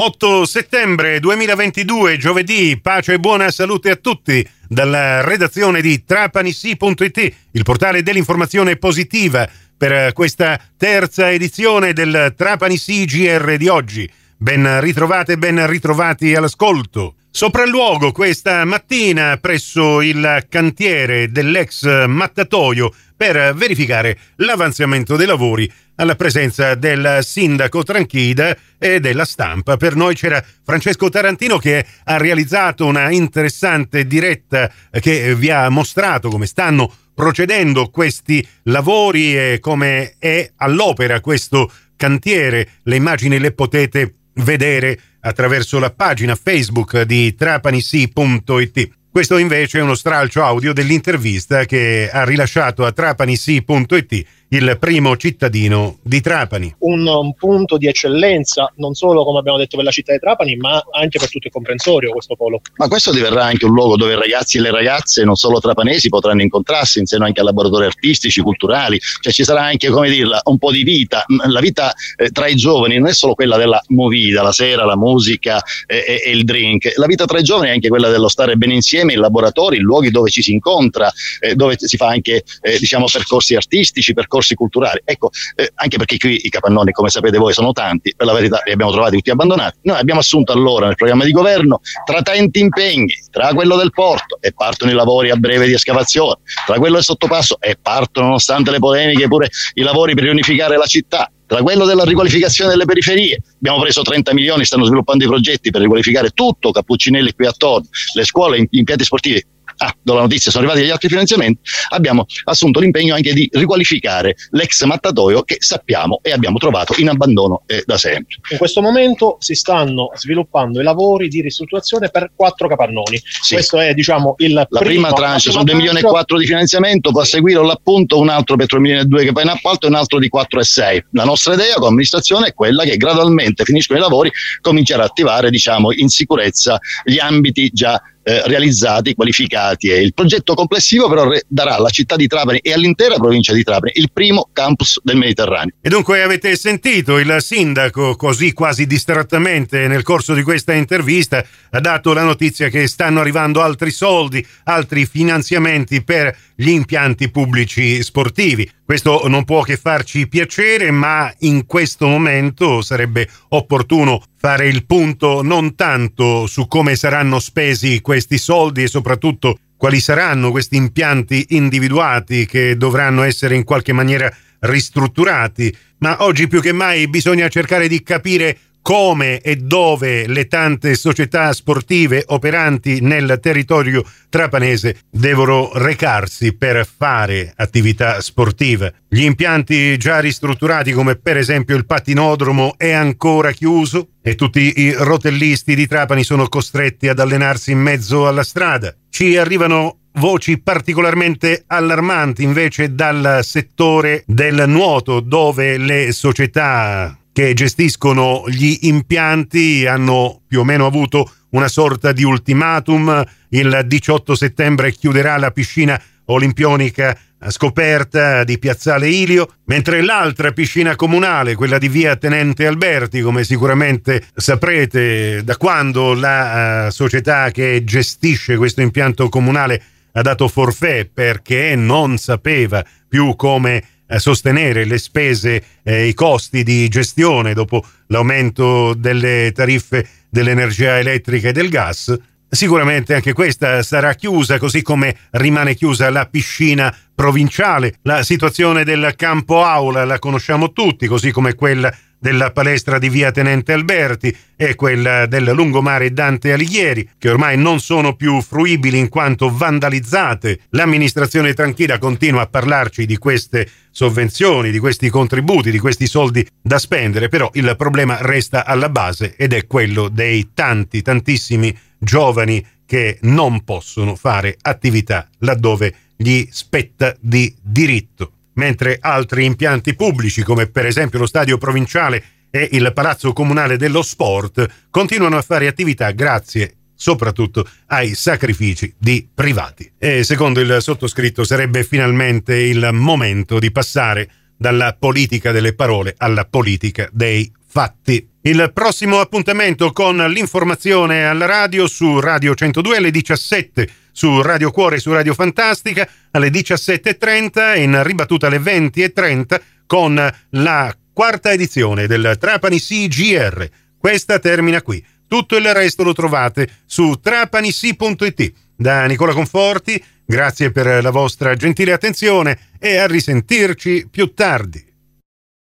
8 settembre 2022, giovedì, pace e buona salute a tutti dalla redazione di trapanissi.it, il portale dell'informazione positiva per questa terza edizione del Trapanissi GR di oggi. Ben ritrovate, ben ritrovati all'ascolto. Sopralluogo questa mattina presso il cantiere dell'ex mattatoio per verificare l'avanzamento dei lavori alla presenza del sindaco Tranchida e della stampa. Per noi c'era Francesco Tarantino che ha realizzato una interessante diretta che vi ha mostrato come stanno procedendo questi lavori e come è all'opera questo cantiere. Le immagini le potete vedere attraverso la pagina Facebook di trapanisi.it. Questo invece è uno stralcio audio dell'intervista che ha rilasciato a trapanisi.it il primo cittadino di Trapani. Un, un, punto di eccellenza non solo come abbiamo detto per la città di Trapani ma anche per tutto il comprensorio questo polo. Ma questo diverrà anche un luogo dove i ragazzi e le ragazze non solo trapanesi potranno incontrarsi insieme anche a laboratori artistici, culturali, cioè ci sarà anche come dirla un po' di vita, la vita eh, tra i giovani non è solo quella della movida, la sera, la musica eh, e, e, il drink, la vita tra i giovani è anche quella dello stare bene insieme in laboratori, in luoghi dove ci si incontra, eh, dove si fa anche eh, diciamo percorsi artistici, percorsi percorsi culturali. Ecco, eh, anche perché qui i capannoni, come sapete voi, sono tanti, per la verità li abbiamo trovati tutti abbandonati. Noi abbiamo assunto allora nel programma di governo, tra tanti impegni, tra quello del porto, e partono i lavori a breve di escavazione, tra quello del sottopasso, e partono, nonostante le polemiche, pure i lavori per riunificare la città tra quello della riqualificazione delle periferie. Abbiamo preso 30 milioni, stanno sviluppando i progetti per riqualificare tutto, Cappuccinelli qui attorno, le scuole, gli impianti sportivi ah, do la notizia, sono arrivati gli altri finanziamenti, abbiamo assunto l'impegno anche di riqualificare l'ex mattatoio che sappiamo e abbiamo trovato in abbandono eh, da sempre. In questo momento si stanno sviluppando i lavori di ristrutturazione per quattro capannoni. Sì. Questo è diciamo il la prima tranche, sono 2 milioni e 4 di finanziamento, può seguire l'appunto un altro per 3 milioni e 2 che poi in appalto e un altro di 4 e 6. La nostra idea come amministrazione è quella che gradualmente finiscono i lavori cominciare a attivare diciamo in sicurezza gli ambiti già eh, realizzati, qualificati e il progetto complessivo però darà alla città di Trapani e all'intera provincia di Trapani il primo campus del Mediterraneo. E dunque avete sentito il sindaco così quasi distrattamente nel corso di questa intervista ha dato la notizia che stanno arrivando altri soldi, altri finanziamenti per gli impianti pubblici sportivi. Questo non può che farci piacere, ma in questo momento sarebbe opportuno fare il punto non tanto su come saranno spesi questi soldi e soprattutto quali saranno questi impianti individuati che dovranno essere in qualche maniera ristrutturati, ma oggi più che mai bisogna cercare di capire come e dove le tante società sportive operanti nel territorio trapanese devono recarsi per fare attività sportiva. Gli impianti già ristrutturati come per esempio il pattinodromo è ancora chiuso e tutti i rotellisti di Trapani sono costretti ad allenarsi in mezzo alla strada. Ci arrivano voci particolarmente allarmanti invece dal settore del nuoto dove le società che gestiscono gli impianti hanno più o meno avuto una sorta di ultimatum. Il 18 settembre chiuderà la piscina olimpionica scoperta di Piazzale Ilio, mentre l'altra piscina comunale, quella di via Tenente Alberti, come sicuramente saprete da quando la uh, società che gestisce questo impianto comunale ha dato forfè perché non sapeva più come eh, sostenere le spese e eh, i costi di gestione dopo l'aumento delle tariffe dell'energia elettrica e del gas. Sicuramente anche questa sarà chiusa, così come rimane chiusa la piscina provinciale. La situazione del campo aula la conosciamo tutti, così come quella della palestra di via Tenente Alberti e quella del lungomare Dante Alighieri, che ormai non sono più fruibili in quanto vandalizzate. L'amministrazione tranquilla continua a parlarci di queste sovvenzioni, di questi contributi, di questi soldi da spendere, però il problema resta alla base ed è quello dei tanti, tantissimi giovani che non possono fare attività laddove gli spetta di diritto mentre altri impianti pubblici, come per esempio lo stadio provinciale e il palazzo comunale dello sport, continuano a fare attività grazie soprattutto ai sacrifici di privati. E secondo il sottoscritto sarebbe finalmente il momento di passare dalla politica delle parole alla politica dei fatti. Il prossimo appuntamento con l'informazione alla radio su Radio 102 alle 17, su Radio Cuore e su Radio Fantastica alle 17.30 in ribattuta alle 20.30 con la quarta edizione del Trapani CGR. Questa termina qui. Tutto il resto lo trovate su trapanisi.it. Da Nicola Conforti, grazie per la vostra gentile attenzione e a risentirci più tardi.